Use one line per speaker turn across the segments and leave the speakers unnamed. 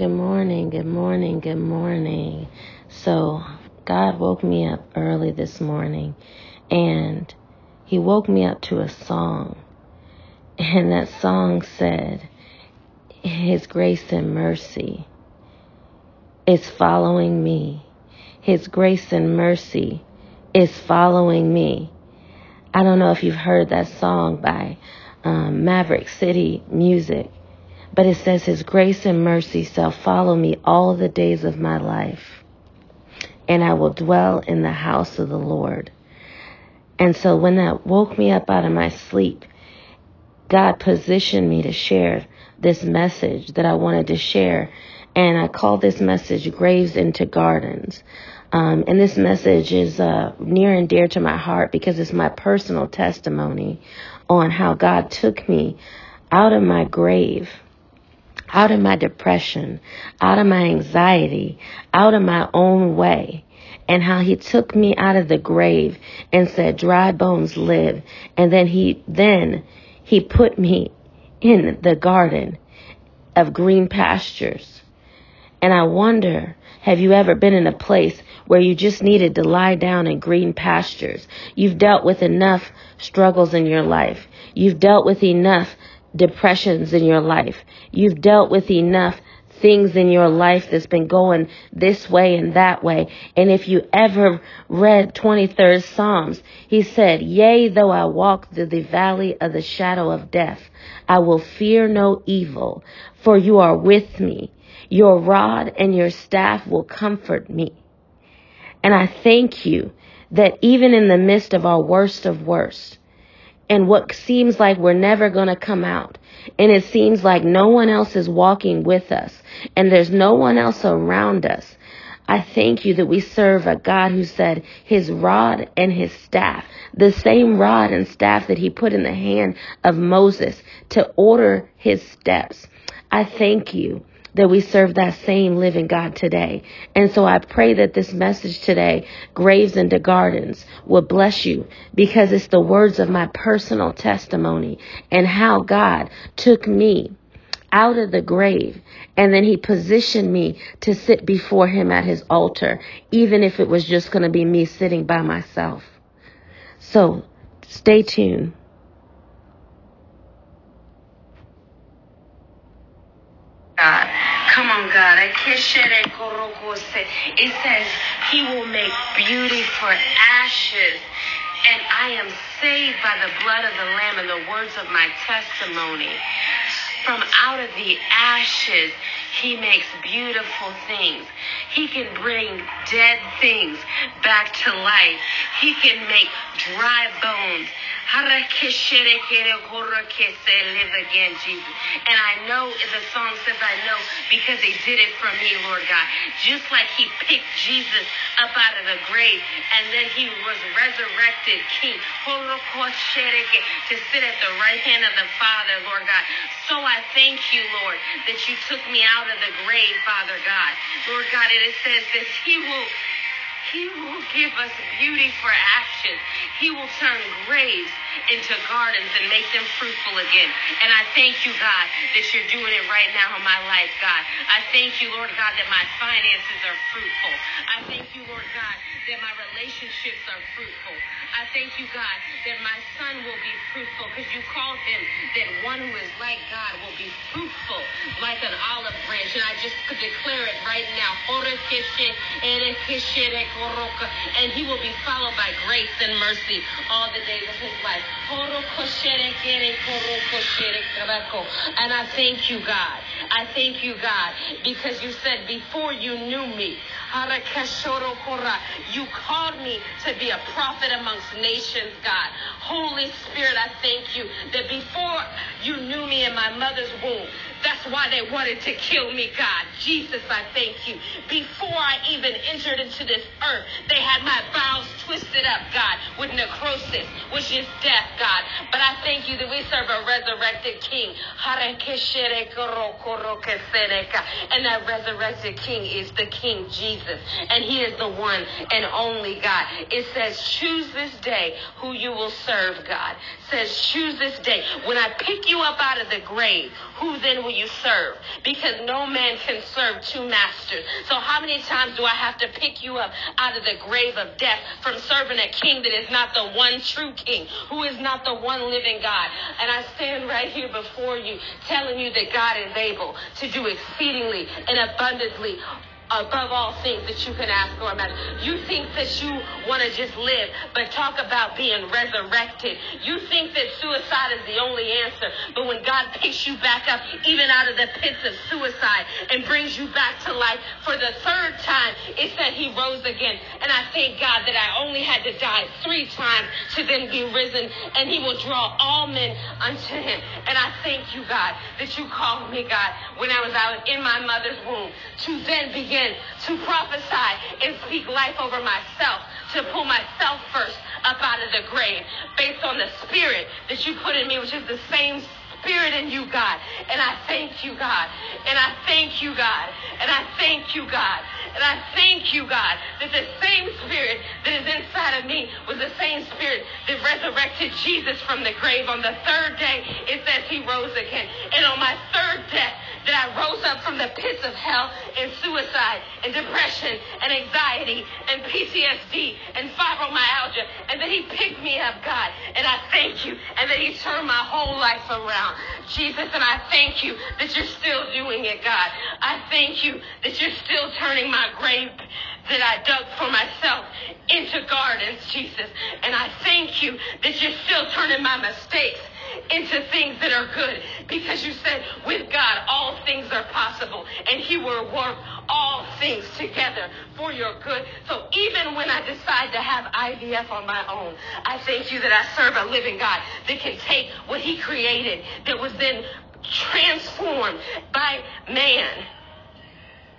Good morning, good morning, good morning. So, God woke me up early this morning and He woke me up to a song. And that song said, His grace and mercy is following me. His grace and mercy is following me. I don't know if you've heard that song by um, Maverick City Music, but it says, His grace and mercy shall follow me all the days of my life, and I will dwell in the house of the Lord. And so when that woke me up out of my sleep, God positioned me to share this message that I wanted to share. And I call this message Graves into Gardens. Um, and this message is uh, near and dear to my heart because it's my personal testimony on how God took me out of my grave, out of my depression, out of my anxiety, out of my own way, and how he took me out of the grave and said, dry bones live. And then he, then he put me in the garden of green pastures. And I wonder, have you ever been in a place where you just needed to lie down in green pastures? You've dealt with enough struggles in your life. You've dealt with enough depressions in your life. You've dealt with enough things in your life that's been going this way and that way. And if you ever read 23rd Psalms, he said, Yea, though I walk through the valley of the shadow of death, I will fear no evil, for you are with me. Your rod and your staff will comfort me. And I thank you that even in the midst of our worst of worst, and what seems like we're never going to come out. And it seems like no one else is walking with us and there's no one else around us. I thank you that we serve a God who said his rod and his staff, the same rod and staff that he put in the hand of Moses to order his steps. I thank you that we serve that same living God today. And so I pray that this message today, Graves into Gardens, will bless you because it's the words of my personal testimony and how God took me out of the grave and then he positioned me to sit before him at his altar, even if it was just going to be me sitting by myself. So stay tuned. God. Come on, God. It says he will make beauty for ashes. And I am saved by the blood of the Lamb and the words of my testimony. From out of the ashes, he makes beautiful things. He can bring dead things back to life. He can make dry bones live again, Jesus. And I know the song says I know because they did it for me, Lord God. Just like he picked Jesus up out of the grave and then he was resurrected king to sit at the right hand of the Father, Lord God. So thank you, Lord, that you took me out of the grave, Father God. Lord God, it says that he will he will give us beauty for ashes. He will turn graves into gardens and make them fruitful again. And I thank you, God, that you're doing it right now in my life, God. I thank you, Lord God, that my finances are fruitful. I thank you, Lord God, that my relationships are fruitful. I thank you, God, that my son will be fruitful because you called him that one who is like God will be fruitful like an olive branch. And I just could declare it right now. And he will be followed by grace and mercy all the days of his life. And I thank you, God. I thank you, God, because you said before you knew me, you called me to be a prophet amongst nations, God. Holy Spirit, I thank you that before you knew me in my mother's womb, that's why they wanted to kill me, God. Jesus, I thank you. Before I even entered into this earth, they had my bowels twisted up, God, with necrosis, which is death, God. But I thank you that we serve a resurrected King. And that resurrected King is the King Jesus. And He is the one and only God. It says, choose this day who you will serve, God. It says, choose this day. When I pick you up out of the grave, who then will you serve? Because no man can serve two masters. So how many times do I have to pick you up out of the grave of death from serving a king that is not the one true king, who is not the one living God? And I stand right here before you telling you that God is able to do exceedingly and abundantly above all things that you can ask or imagine. You think that you want to just live, but talk about being resurrected. You think that suicide is the only answer, but when God picks you back up, even out of the pits of suicide, and brings you back to life for the third time, it's that He rose again. And I thank God that I only had to die three times to then be risen, and He will draw all men unto Him. And I thank you, God, that you called me, God, when I was out in my mother's womb, to then begin begin to prophesy and speak life over myself, to pull myself first up out of the grave based on the spirit that you put in me, which is the same spirit in you, God. And I thank you, God. And I thank you, God. And I thank you, God. And I thank you, God, that the same spirit that is inside of me was the same spirit that resurrected Jesus from the grave. On the third day, it says he rose again. And on my third death, that I rose up from the pits of hell and suicide and depression and anxiety and PTSD and fibromyalgia. And that he picked me up, God. And I thank you. And that he turned my whole life around. Jesus, and I thank you that you're still doing it, God. I thank you that you're still turning my grave that I dug for myself into gardens, Jesus. And I thank you that you're still turning my mistakes into things that are good because you said with God all things are possible and he will work all things together for your good. So even when I decide to have IVF on my own, I thank you that I serve a living God that can take what he created that was then transformed by man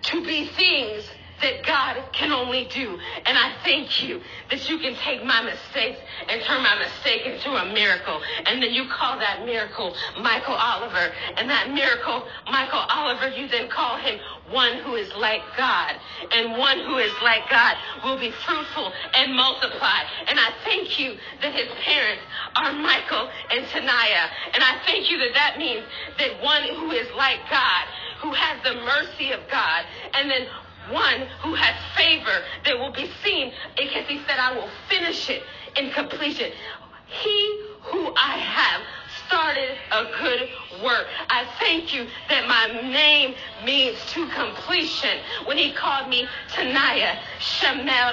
to be things that God can only do. And I thank you that you can take my mistakes and turn my mistake into a miracle. And then you call that miracle Michael Oliver. And that miracle, Michael Oliver, you then call him one who is like God. And one who is like God will be fruitful and multiply. And I thank you that his parents are Michael and Tanaya. And I thank you that that means that one who is like God, who has the mercy of God, and then one who has favor that will be seen because he said, I will finish it in completion. He who I have started a good work. I thank you that my name means to completion. When he called me Tanaya, Shemel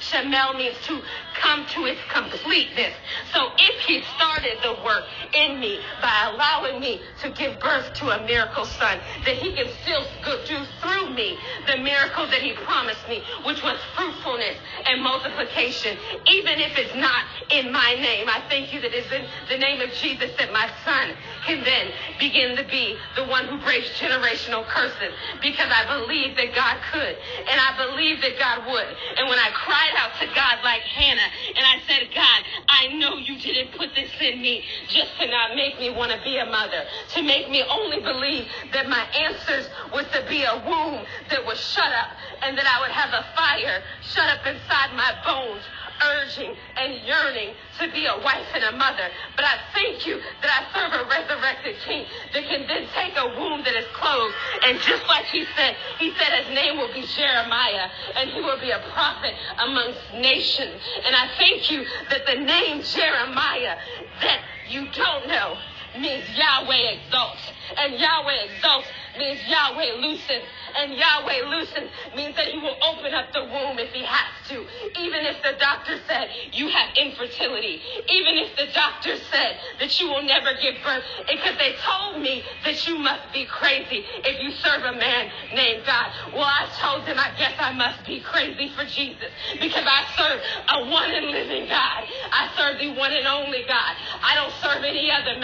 Shemel means to come to its completeness. So if he started the work in me by allowing me to give birth to a miracle son, that he can still do through me the miracle that he promised me, which was fruitfulness and multiplication, even if it's not in my name. I thank you that it's in the name of Jesus that my son can then begin to be the one who breaks generational curses because I believe that God could and I believe that God would. And when I cried out to God like Hannah and I said, God, I know you didn't put this in me just to not make me want to be a mother, to make me only believe that my answers was to be a womb that was shut up and that I would have a fire shut up inside my bones urging and yearning to be a wife and a mother. But I thank you that I serve a resurrected king that can then take a womb that is closed. And just like he said, he said his name will be Jeremiah and he will be a prophet amongst nations. And I thank you that the name Jeremiah that you don't know means Yahweh exalts. And Yahweh exalts means Yahweh loosens. And Yahweh loosens means that he will open up the womb if he has to. Even if the doctor said you have infertility. Even if the doctor said that you will never give birth. Because they told me that you must be crazy if you serve a man named God. Well, I told them I guess I must be crazy for Jesus. Because I serve a one and living God. I serve the one and only God. I don't serve any other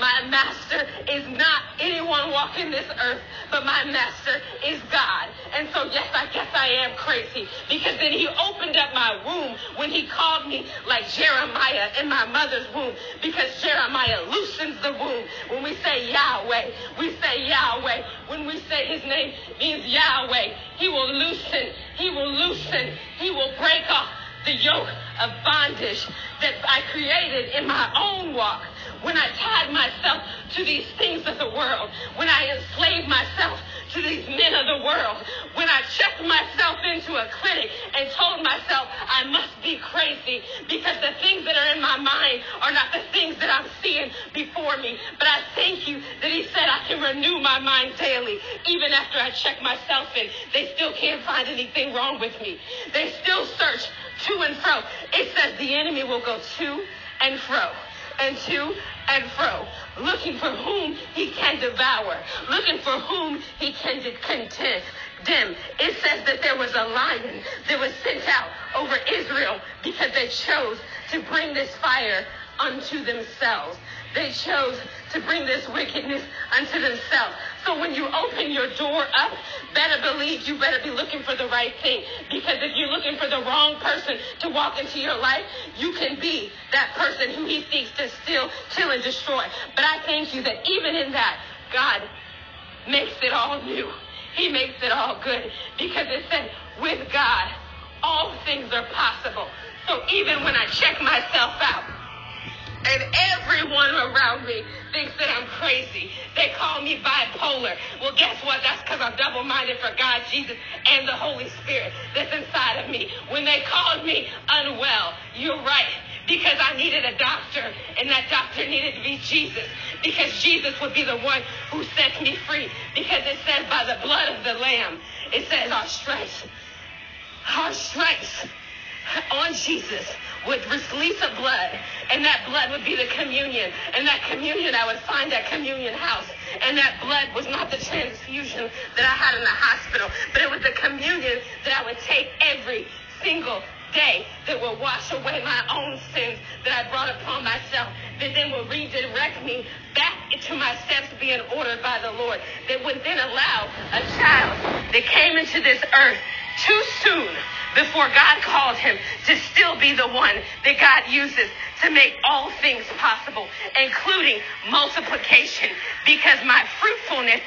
My master is not anyone walking this earth, but my master is God. And so, yes, I guess I am crazy because then he opened up my womb when he called me like Jeremiah in my mother's womb because Jeremiah loosens the womb. When we say Yahweh, we say Yahweh. When we say his name means Yahweh, he will loosen, he will loosen, he will break off the yoke of bondage that I created in my own walk when I tied myself to these things of the world, when I enslaved myself to these men of the world, when I checked myself into a clinic and told myself I must be crazy because the things that are in my mind are not the things that I'm seeing before me. But I thank you that He said I can renew my mind daily. Even after I check myself in, they still can't find anything wrong with me. They still search to and fro. It says the enemy will go to and fro and to and fro, looking for whom he can devour, looking for whom he can content. Dim. It says that there was a lion that was sent out over Israel because they chose to bring this fire unto themselves. They chose to bring this wickedness unto themselves. So when you open your door up, better believe you better be looking for the right thing. Because if you're looking for the wrong person to walk into your life, you can be that person who he seeks to steal, kill, and destroy. But I thank you that even in that, God makes it all new. He makes it all good. Because it said, with God, all things are possible. So even when I check myself out, and everyone around me thinks that I'm crazy. They call me bipolar. Well, guess what? That's because I'm double minded for God, Jesus, and the Holy Spirit that's inside of me. When they called me unwell, you're right. Because I needed a doctor, and that doctor needed to be Jesus. Because Jesus would be the one who sets me free. Because it says, by the blood of the Lamb, it says, our stripes, our stripes on Jesus would release a blood, and that blood would be the communion. And that communion, I would find that communion house. And that blood was not the transfusion that I had in the hospital, but it was the communion that I would take every single day that will wash away my own sins that I brought upon myself, that then will redirect me back into my steps being ordered by the Lord, that would then allow a child that came into this earth too soon before God called him to still be the one that God uses to make all things possible, including multiplication, because my fruitfulness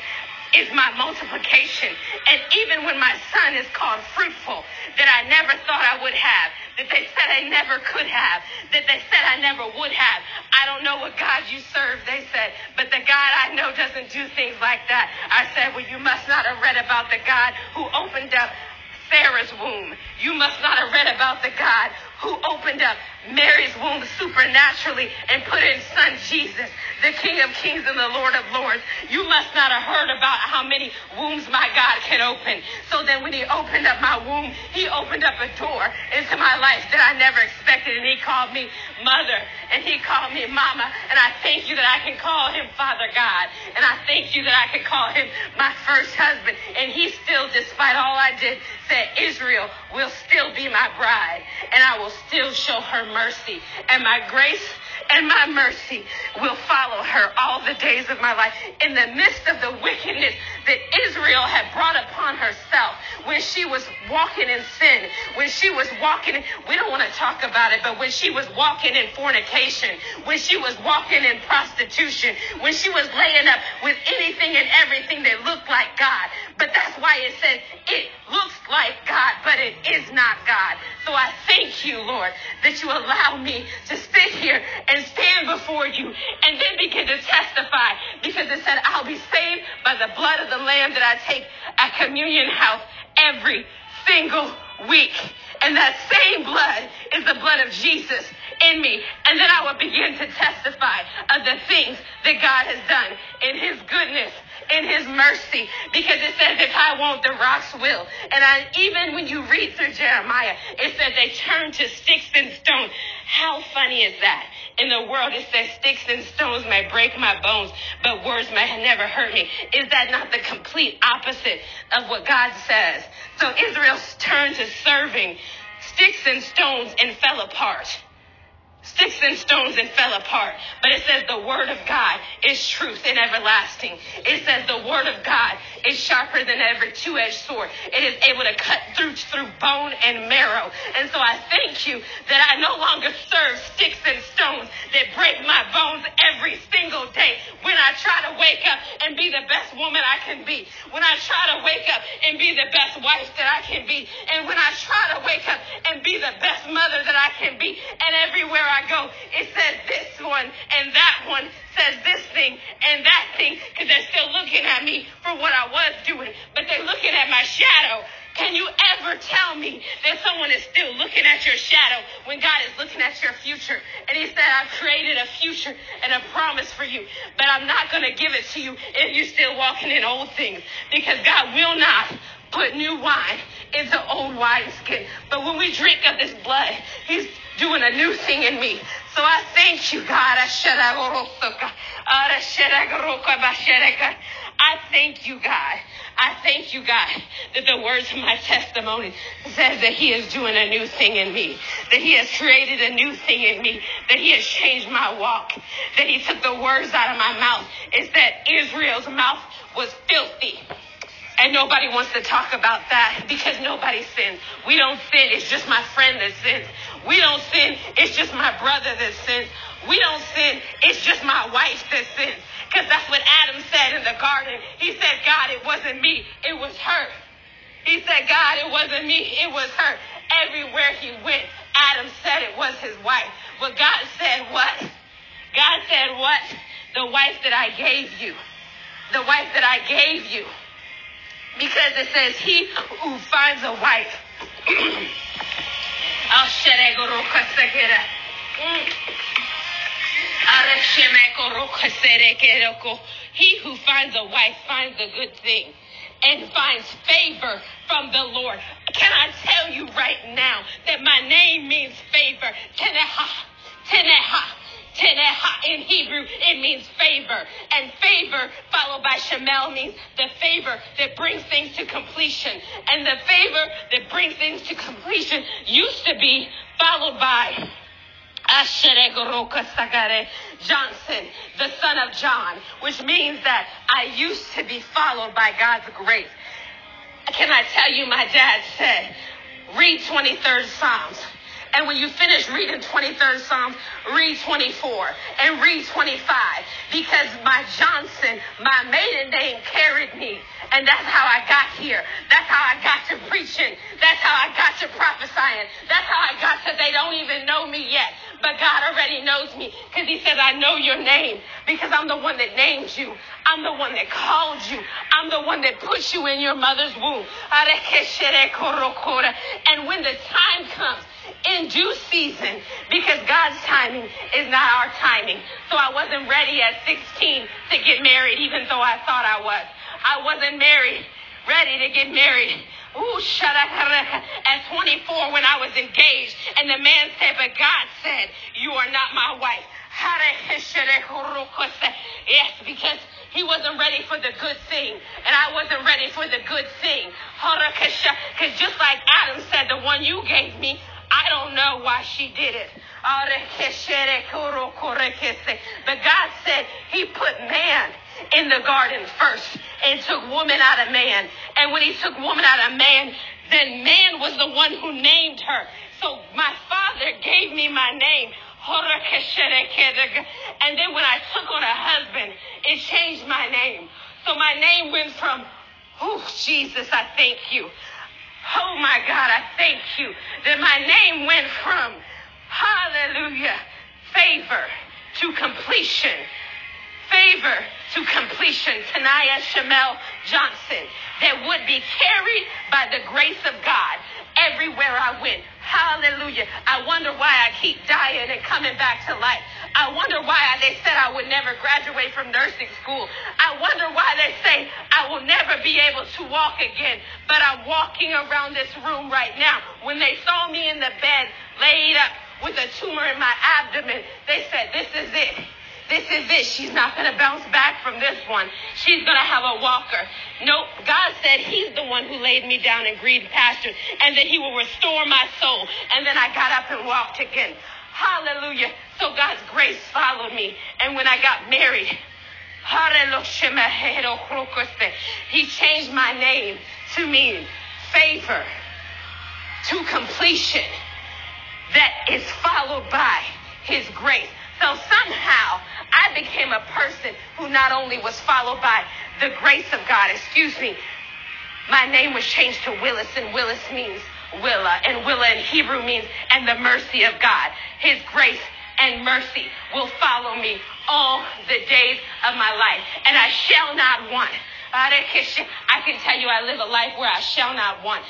is my multiplication. And even when my son is called fruitful, that I never thought I would have, that they said I never could have, that they said I never would have. I don't know what God you serve, they said, but the God I know doesn't do things like that. I said, well, you must not have read about the God who opened up Sarah's womb. You must not have read about the God who opened up Mary's womb supernaturally and put in son Jesus, the King of Kings and the Lord of Lords. You must not have heard about how many wombs my God can open. So then when he opened up my womb, he opened up a door into my life that I never expected. And he called me mother and he called me mama. And I thank you that I can call him Father God. And I thank you that I can call him my first husband. And he still, despite all I did, said, Israel will still be my bride. And I will still show her mercy. And my grace and my mercy will follow her all the days of my life. In the midst of the wickedness that Israel had brought upon herself when she was walking in sin, when she was walking, we don't want to talk about it, but when she was walking in fornication, when she was walking in prostitution, when she was laying up with anything and everything that looked like God. But that's why it says it looks like God, but it is not God. So I thank you, Lord, that you allow me to sit here and stand before you and then begin to testify because it said, I'll be saved by the blood of the Lamb that I take at Communion House every single week. And that same blood is the blood of Jesus in me. And then I will begin to testify of the things that God has done in his goodness in his mercy because it says if I won't, the rocks will. And I, even when you read through Jeremiah, it says they turn to sticks and stones. How funny is that? In the world, it says sticks and stones may break my bones, but words may never hurt me. Is that not the complete opposite of what God says? So Israel turned to serving sticks and stones and fell apart. Sticks and stones and fell apart. But it says the word of God is truth and everlasting. It says the word of God is sharper than every two-edged sword. It is able to cut through through bone and marrow. And so I thank you that I no longer serve sticks and stones that break my bones every single day. When I try to wake up and be the best woman I can be. When I try to wake up and be the best wife that I can be. And when I try to wake up and be the best mother that I can be. And everywhere I I go, it says this one and that one says this thing and that thing because they're still looking at me for what I was doing, but they're looking at my shadow. Can you ever tell me that someone is still looking at your shadow when God is looking at your future? And He said, I've created a future and a promise for you, but I'm not going to give it to you if you're still walking in old things because God will not put new wine into old wineskin. But when we drink of this blood, He's doing a new thing in me. So I thank you, God. I thank you, God. I thank you, God, that the words of my testimony says that He is doing a new thing in me, that He has created a new thing in me, that He has changed my walk, that He took the words out of my mouth. It's that Israel's mouth was filthy. And nobody wants to talk about that because nobody sins. We don't sin. It's just my friend that sins. We don't sin. It's just my brother that sins. We don't sin. It's just my wife that sins. Because that's what Adam said in the garden. He said, God, it wasn't me. It was her. He said, God, it wasn't me. It was her. Everywhere he went, Adam said it was his wife. But God said what? God said what? The wife that I gave you. The wife that I gave you because it says, He who finds a wife. He who finds a wife finds a good thing and finds favor from the Lord. Can I tell you right now that my name means favor? Teneha. Teneha. Teneha in Hebrew, it means favor. And favor followed by Shemel means the favor that brings things to completion. And the favor that brings things to completion used to be followed by Ashere Goro Kosagare Johnson, the son of John, which means that I used to be followed by God's grace. Can I tell you, my dad said, read 23rd Psalms. And when you finish reading 23rd Psalms, read 24 and read 25 because my Johnson, my maiden name carried me. And that's how I got here. That's how I got to preaching. That's how I got to prophesying. That's how I got to they don't even know me yet. But God already knows me because he says, I know your name because I'm the one that named you. I'm the one that called you. I'm the one that put you in your mother's womb. And when the time comes, in due season because God's timing is not our timing. So I wasn't ready at 16 to get married, even though I thought I was. I wasn't married, ready to get married. Ooh, shut up. At 24 when I was engaged, and the man said, but God said, you are not my wife. Yes, because he wasn't ready for the good thing, and I wasn't ready for the good thing. Because just like Adam said, the one you gave me, I don't know why she did it. But God said he put man in the garden first and took woman out of man. And when he took woman out of man, then man was the one who named her. So my father gave me my name. And then when I took on a husband, it changed my name. So my name went from, oh, Jesus, I thank you. Oh my God, I thank you that my name went from hallelujah, favor to completion. Favor to completion. Tanaya Shamel Johnson that would be carried by the grace of God everywhere I went. Hallelujah. I wonder why I keep dying and coming back to life. I wonder why they said I would never graduate from nursing school. I wonder why they say I will never be able to walk again. But I'm walking around this room right now. When they saw me in the bed laid up with a tumor in my abdomen, they said, this is it. This is it. She's not going to bounce back from this one. She's going to have a walker. Nope. God said he's the one who laid me down in green pastures and that he will restore my soul. And then I got up and walked again. Hallelujah. So God's grace followed me. And when I got married, he changed my name to mean favor to completion that is followed by his grace. So somehow I became a person who not only was followed by the grace of God, excuse me, my name was changed to Willis, and Willis means Willa, and Willa in Hebrew means and the mercy of God. His grace and mercy will follow me all the days of my life, and I shall not want. I can tell you I live a life where I shall not want.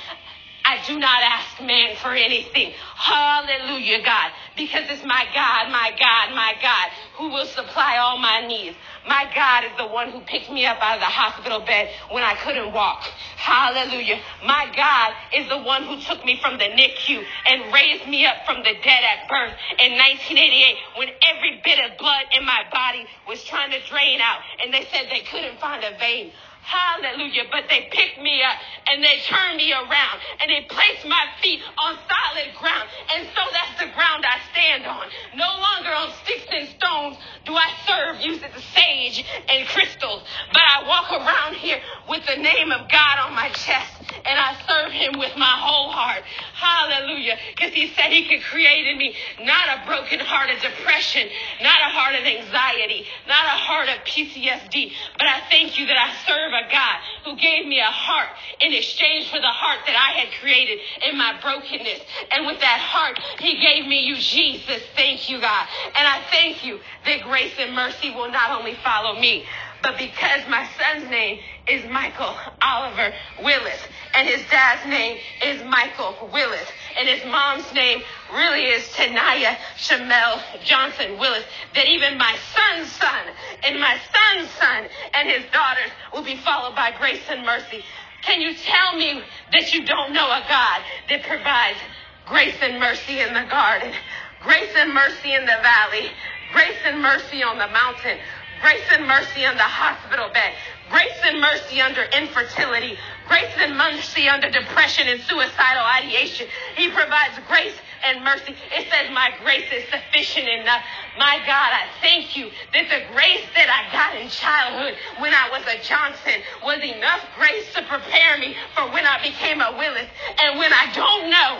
I do not ask man for anything. Hallelujah, God. Because it's my God, my God, my God, who will supply all my needs. My God is the one who picked me up out of the hospital bed when I couldn't walk. Hallelujah. My God is the one who took me from the NICU and raised me up from the dead at birth in 1988 when every bit of blood in my body was trying to drain out and they said they couldn't find a vein. Hallelujah. But they picked me up and they turned me around and they placed my feet on solid ground. And so that's the ground I stand on. No longer on sticks and stones do I serve using the sage and crystals, but I walk around here with the name of God on my chest and I serve him with my whole heart. Hallelujah. Because he said he could create in me not a broken heart of depression, not a heart of anxiety, not a heart of PTSD, but I thank you that I serve a God who gave me a heart in exchange for the heart that I had created in my brokenness. And with that heart, he gave me you, Jesus. Thank you, God. And I thank you that grace and mercy will not only follow me, but because my son's name is Michael Oliver Willis, and his dad's name is Michael Willis, and his mom's name really is Tanaya Shamel Johnson Willis, that even my son's son and my son's son and his daughters will be followed by grace and mercy. Can you tell me that you don't know a God that provides grace and mercy in the garden, grace and mercy in the valley, grace and mercy on the mountain, grace and mercy on the hospital bed, grace and mercy under infertility, grace and mercy under depression and suicidal ideation. He provides grace and mercy. It says, My grace is sufficient enough. My God, I thank you that the grace that I got in childhood when I was a Johnson was enough grace to prepare me for when I became a Willis. And when I don't know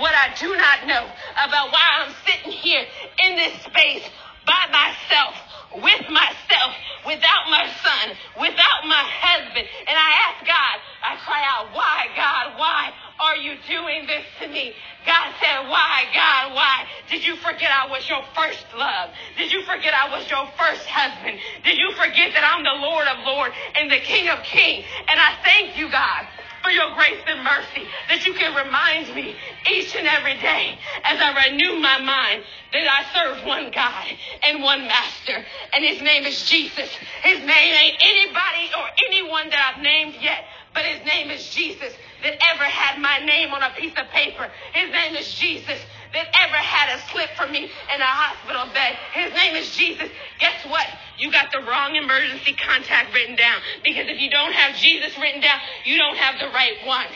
what I do not know about why I'm sitting here in this space by myself with myself, without my son, without my husband. And I ask God, I cry out, why, God, why are you doing this to me? God said, why, God, why? Did you forget I was your first love? Did you forget I was your first husband? Did you forget that I'm the Lord of Lords and the King of Kings? And I thank you, God for your grace and mercy that you can remind me each and every day as I renew my mind that I serve one God and one master, and his name is Jesus. His name ain't anybody or anyone that I've named yet, but his name is Jesus that ever had my name on a piece of paper. His name is Jesus that ever had a slip for me in a hospital bed. His name is Jesus. Guess what? You got the wrong emergency contact written down. Because if you don't have Jesus written down, you don't have the right one.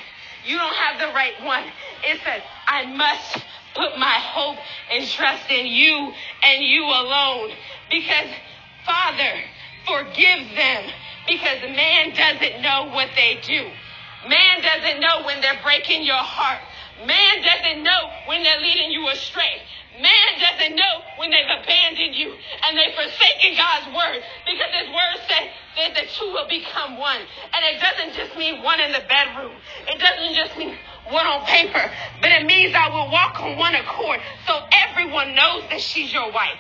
You don't have the right one. It says, I must put my hope and trust in you and you alone. Because, Father, forgive them because man doesn't know what they do. Man doesn't know when they're breaking your heart. Man doesn't know when they're leading you astray. Man doesn't know when they've abandoned you and they've forsaken God's word because his word says that the two will become one. And it doesn't just mean one in the bedroom. It doesn't just mean one on paper, but it means I will walk on one accord so everyone knows that she's your wife.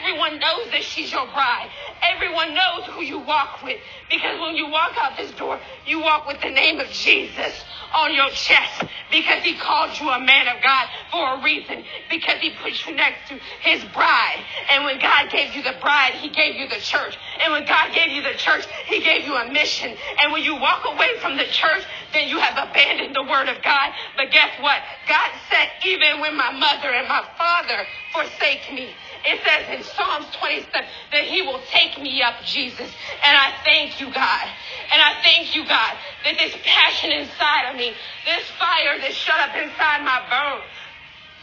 Everyone knows that she's your bride. Everyone knows who you walk with because when you walk out this door, you walk with the name of Jesus on your chest because he called you a man of God for a reason because he put you next to his bride. And when God gave you the bride, he gave you the church. And when God gave you the church, he gave you a mission. And when you walk away from the church, then you have abandoned the word of God. But guess what? God said, even when my mother and my father forsake me, it says in Psalms 27 that he will take me up, Jesus. And I thank you, God. And I thank you, God, that this passion inside of me, this fire that's shut up inside my bones,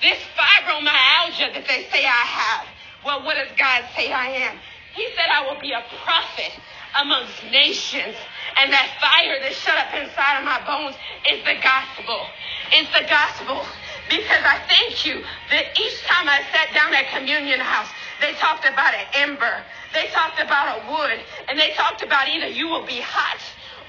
This fibromyalgia that they say I have. Well, what does God say I am? He said I will be a prophet amongst nations. And that fire that's shut up inside of my bones is the gospel. It's the gospel. Because I thank you that each time I sat down at communion house, they talked about an ember. They talked about a wood. And they talked about either you will be hot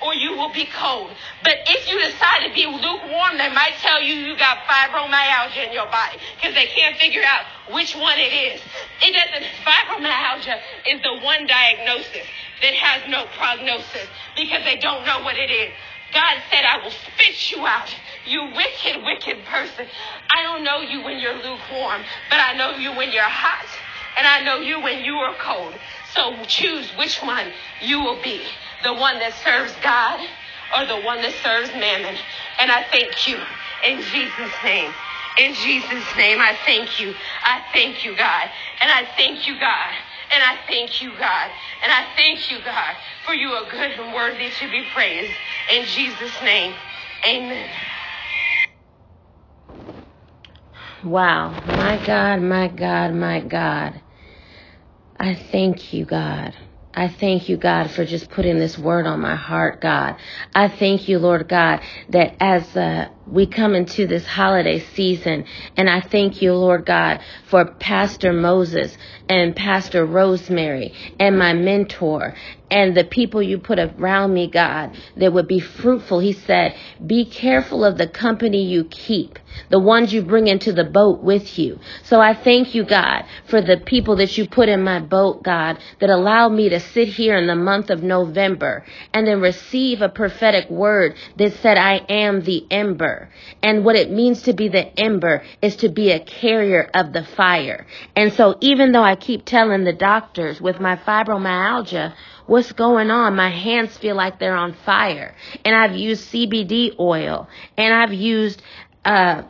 or you will be cold. But if you decide to be lukewarm, they might tell you you got fibromyalgia in your body because they can't figure out which one it is. It doesn't, fibromyalgia is the one diagnosis that has no prognosis because they don't know what it is. God said, I will spit you out, you wicked, wicked person. I don't know you when you're lukewarm, but I know you when you're hot, and I know you when you are cold. So choose which one you will be the one that serves God or the one that serves mammon. And I thank you in Jesus' name. In Jesus' name, I thank you. I thank you, God. And I thank you, God. And I thank you, God. And I thank you, God, for you are good and worthy to be praised. In Jesus' name, amen.
Wow. My God, my God, my God. I thank you, God. I thank you, God, for just putting this word on my heart, God. I thank you, Lord God, that as uh, we come into this holiday season, and I thank you, Lord God, for Pastor Moses and Pastor Rosemary and my mentor and the people you put around me, God, that would be fruitful. He said, Be careful of the company you keep, the ones you bring into the boat with you. So I thank you, God, for the people that you put in my boat, God, that allow me to sit here in the month of November and then receive a prophetic word that said, I am the ember. And what it means to be the ember is to be a carrier of the fire. And so even though I keep telling the doctors with my fibromyalgia, what's going on? My hands feel like they're on fire. And I've used CBD oil and I've used, uh,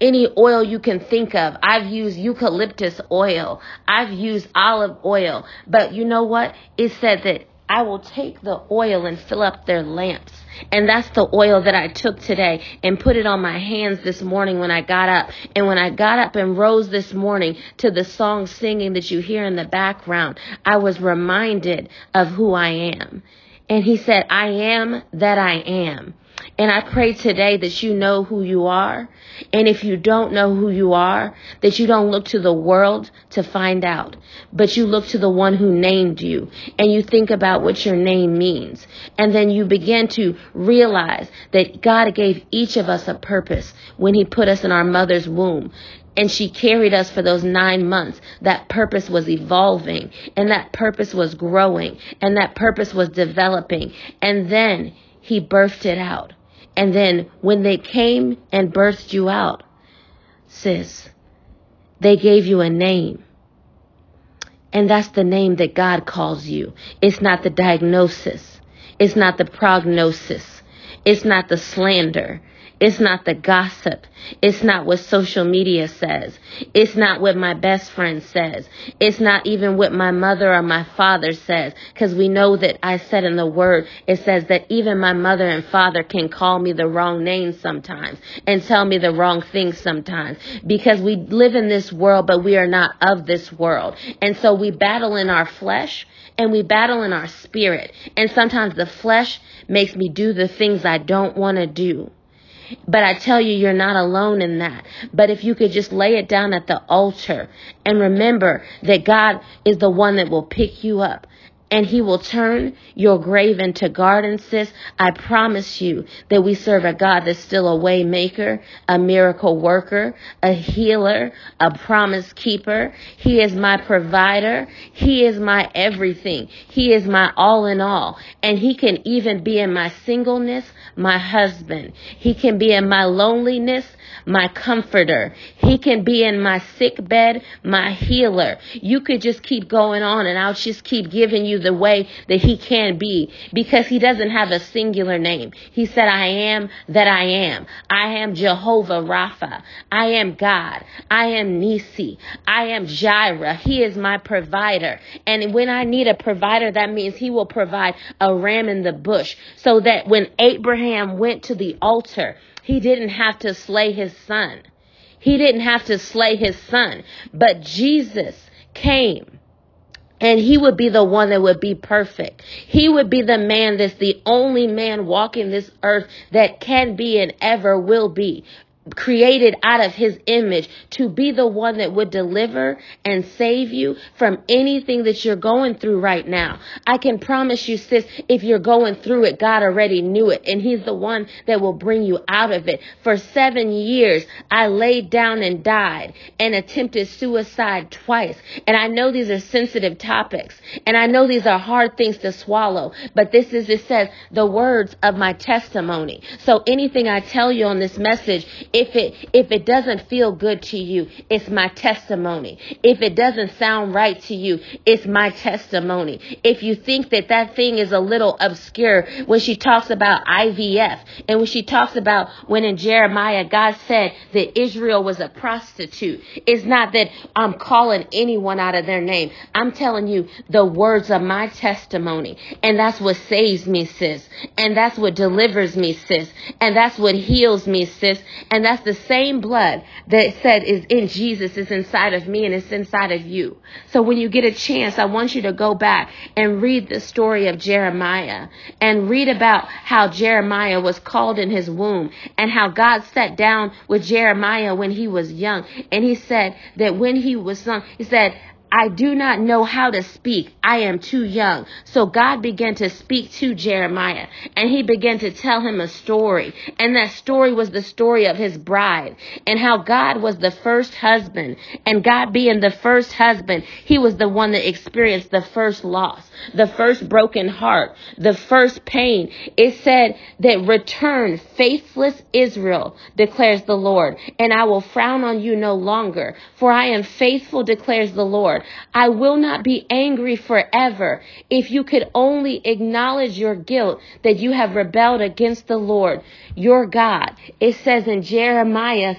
any oil you can think of. I've used eucalyptus oil. I've used olive oil. But you know what? It said that I will take the oil and fill up their lamps. And that's the oil that I took today and put it on my hands this morning when I got up. And when I got up and rose this morning to the song singing that you hear in the background, I was reminded of who I am. And he said, I am that I am. And I pray today that you know who you are. And if you don't know who you are, that you don't look to the world to find out, but you look to the one who named you and you think about what your name means. And then you begin to realize that God gave each of us a purpose when he put us in our mother's womb and she carried us for those nine months. That purpose was evolving and that purpose was growing and that purpose was developing. And then he birthed it out. And then when they came and birthed you out, sis, they gave you a name. And that's the name that God calls you. It's not the diagnosis. It's not the prognosis. It's not the slander. It's not the gossip. It's not what social media says. It's not what my best friend says. It's not even what my mother or my father says. Because we know that I said in the word, it says that even my mother and father can call me the wrong name sometimes and tell me the wrong things sometimes. Because we live in this world, but we are not of this world. And so we battle in our flesh and we battle in our spirit. And sometimes the flesh makes me do the things I don't want to do. But I tell you, you're not alone in that. But if you could just lay it down at the altar and remember that God is the one that will pick you up and he will turn your grave into garden, sis. I promise you that we serve a God that's still a way maker, a miracle worker, a healer, a promise keeper. He is my provider. He is my everything. He is my all in all. And he can even be in my singleness, my husband. He can be in my loneliness, my comforter. He can be in my sick bed, my healer. You could just keep going on and I'll just keep giving you the way that he can be because he doesn't have a singular name. He said, I am that I am. I am Jehovah Rapha. I am God. I am Nissi. I am Jireh. He is my provider. And when I need a provider, that means he will provide a ram in the bush so that when Abraham went to the altar, he didn't have to slay his son. He didn't have to slay his son, but Jesus came. And he would be the one that would be perfect. He would be the man that's the only man walking this earth that can be and ever will be created out of his image to be the one that would deliver and save you from anything that you're going through right now. I can promise you, sis, if you're going through it, God already knew it and he's the one that will bring you out of it. For seven years, I laid down and died and attempted suicide twice. And I know these are sensitive topics and I know these are hard things to swallow, but this is, it says, the words of my testimony. So anything I tell you on this message if it if it doesn't feel good to you, it's my testimony. If it doesn't sound right to you, it's my testimony. If you think that that thing is a little obscure when she talks about IVF and when she talks about when in Jeremiah God said that Israel was a prostitute, it's not that I'm calling anyone out of their name. I'm telling you the words of my testimony. And that's what saves me, sis. And that's what delivers me, sis. And that's what heals me, sis. And and that's the same blood that said is in Jesus is inside of me and it's inside of you. So when you get a chance, I want you to go back and read the story of Jeremiah and read about how Jeremiah was called in his womb and how God sat down with Jeremiah when he was young. And he said that when he was young, he said, I do not know how to speak. I am too young. So God began to speak to Jeremiah and he began to tell him a story. And that story was the story of his bride and how God was the first husband. And God being the first husband, he was the one that experienced the first loss, the first broken heart, the first pain. It said that return faithless Israel, declares the Lord, and I will frown on you no longer. For I am faithful, declares the Lord. I will not be angry forever. If you could only acknowledge your guilt that you have rebelled against the Lord, your God. It says in Jeremiah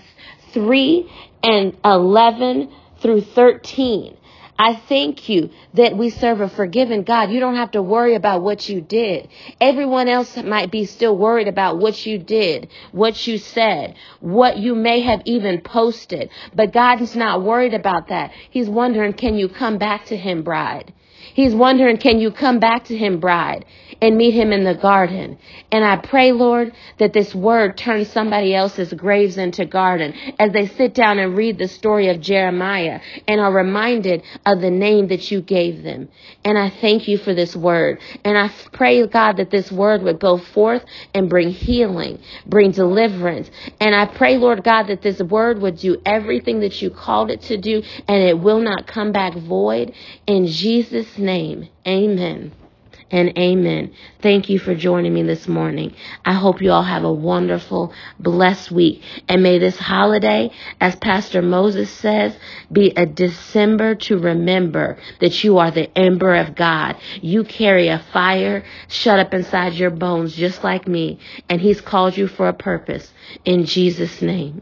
3 and 11 through 13. I thank you that we serve a forgiving God. You don't have to worry about what you did. Everyone else might be still worried about what you did, what you said, what you may have even posted. But God is not worried about that. He's wondering, can you come back to him, bride? He's wondering, can you come back to him, bride, and meet him in the garden? And I pray, Lord, that this word turns somebody else's graves into garden as they sit down and read the story of Jeremiah and are reminded of the name that you gave them. And I thank you for this word. And I pray, God, that this word would go forth and bring healing, bring deliverance. And I pray, Lord God, that this word would do everything that you called it to do and it will not come back void. In Jesus' name, amen and amen. Thank you for joining me this morning. I hope you all have a wonderful, blessed week. And may this holiday, as Pastor Moses says, be a December to remember that you are the ember of God. You carry a fire shut up inside your bones just like me. And he's called you for a purpose. In Jesus' name.